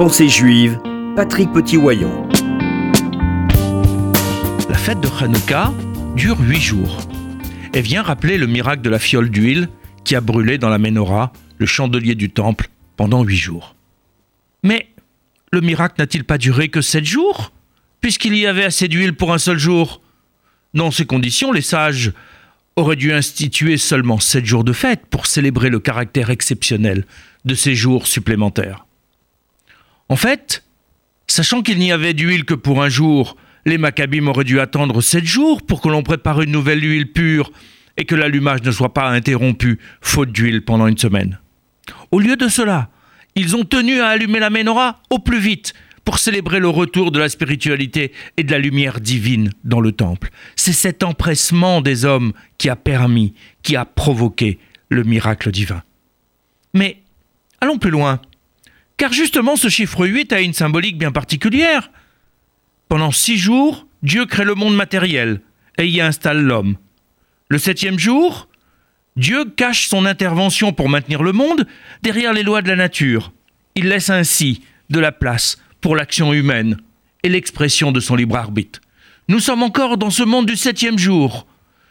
Pensée juive, Patrick Petit-Wayon. La fête de Hanouka dure huit jours et vient rappeler le miracle de la fiole d'huile qui a brûlé dans la menorah, le chandelier du temple, pendant huit jours. Mais le miracle n'a-t-il pas duré que sept jours? Puisqu'il y avait assez d'huile pour un seul jour? Dans ces conditions, les sages auraient dû instituer seulement sept jours de fête pour célébrer le caractère exceptionnel de ces jours supplémentaires. En fait, sachant qu'il n'y avait d'huile que pour un jour, les Maccabim auraient dû attendre sept jours pour que l'on prépare une nouvelle huile pure et que l'allumage ne soit pas interrompu, faute d'huile pendant une semaine. Au lieu de cela, ils ont tenu à allumer la menorah au plus vite pour célébrer le retour de la spiritualité et de la lumière divine dans le temple. C'est cet empressement des hommes qui a permis, qui a provoqué le miracle divin. Mais allons plus loin. Car justement, ce chiffre 8 a une symbolique bien particulière. Pendant six jours, Dieu crée le monde matériel et y installe l'homme. Le septième jour, Dieu cache son intervention pour maintenir le monde derrière les lois de la nature. Il laisse ainsi de la place pour l'action humaine et l'expression de son libre arbitre. Nous sommes encore dans ce monde du septième jour,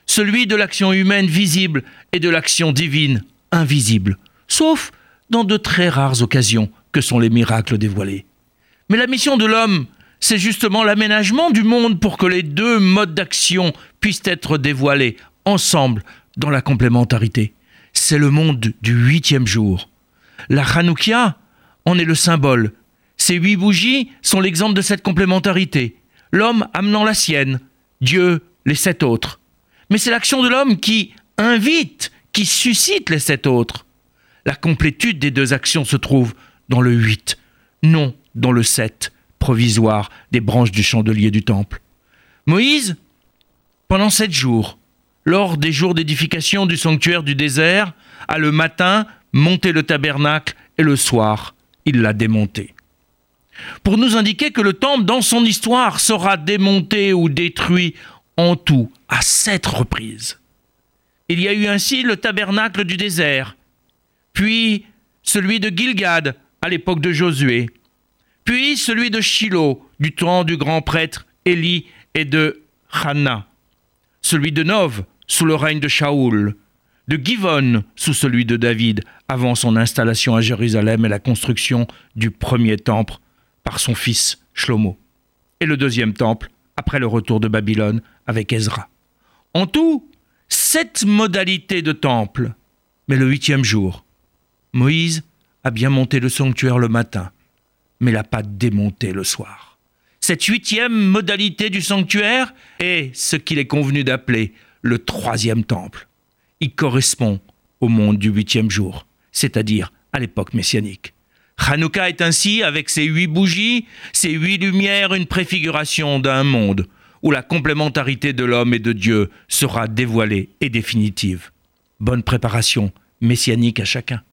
celui de l'action humaine visible et de l'action divine invisible, sauf dans de très rares occasions que sont les miracles dévoilés. Mais la mission de l'homme, c'est justement l'aménagement du monde pour que les deux modes d'action puissent être dévoilés ensemble dans la complémentarité. C'est le monde du huitième jour. La Hanoukia en est le symbole. Ces huit bougies sont l'exemple de cette complémentarité. L'homme amenant la sienne, Dieu les sept autres. Mais c'est l'action de l'homme qui invite, qui suscite les sept autres. La complétude des deux actions se trouve dans le 8, non dans le 7 provisoire des branches du chandelier du temple. Moïse, pendant sept jours, lors des jours d'édification du sanctuaire du désert, a le matin monté le tabernacle et le soir, il l'a démonté. Pour nous indiquer que le temple, dans son histoire, sera démonté ou détruit en tout à sept reprises. Il y a eu ainsi le tabernacle du désert, puis celui de Gilgad à l'époque de Josué, puis celui de Shiloh du temps du grand prêtre Élie et de Hannah, celui de Nov sous le règne de Shaoul, de Givon sous celui de David avant son installation à Jérusalem et la construction du premier temple par son fils Shlomo, et le deuxième temple après le retour de Babylone avec Ezra. En tout, sept modalités de temple, mais le huitième jour, Moïse a bien monté le sanctuaire le matin, mais l'a pas démonté le soir. Cette huitième modalité du sanctuaire est ce qu'il est convenu d'appeler le troisième temple. Il correspond au monde du huitième jour, c'est-à-dire à, l'époque messianique. Hanouka est ainsi, avec ses huit bougies, ses huit lumières, une préfiguration d'un monde où la complémentarité de l'homme et de Dieu sera dévoilée et définitive. Bonne préparation messianique à chacun.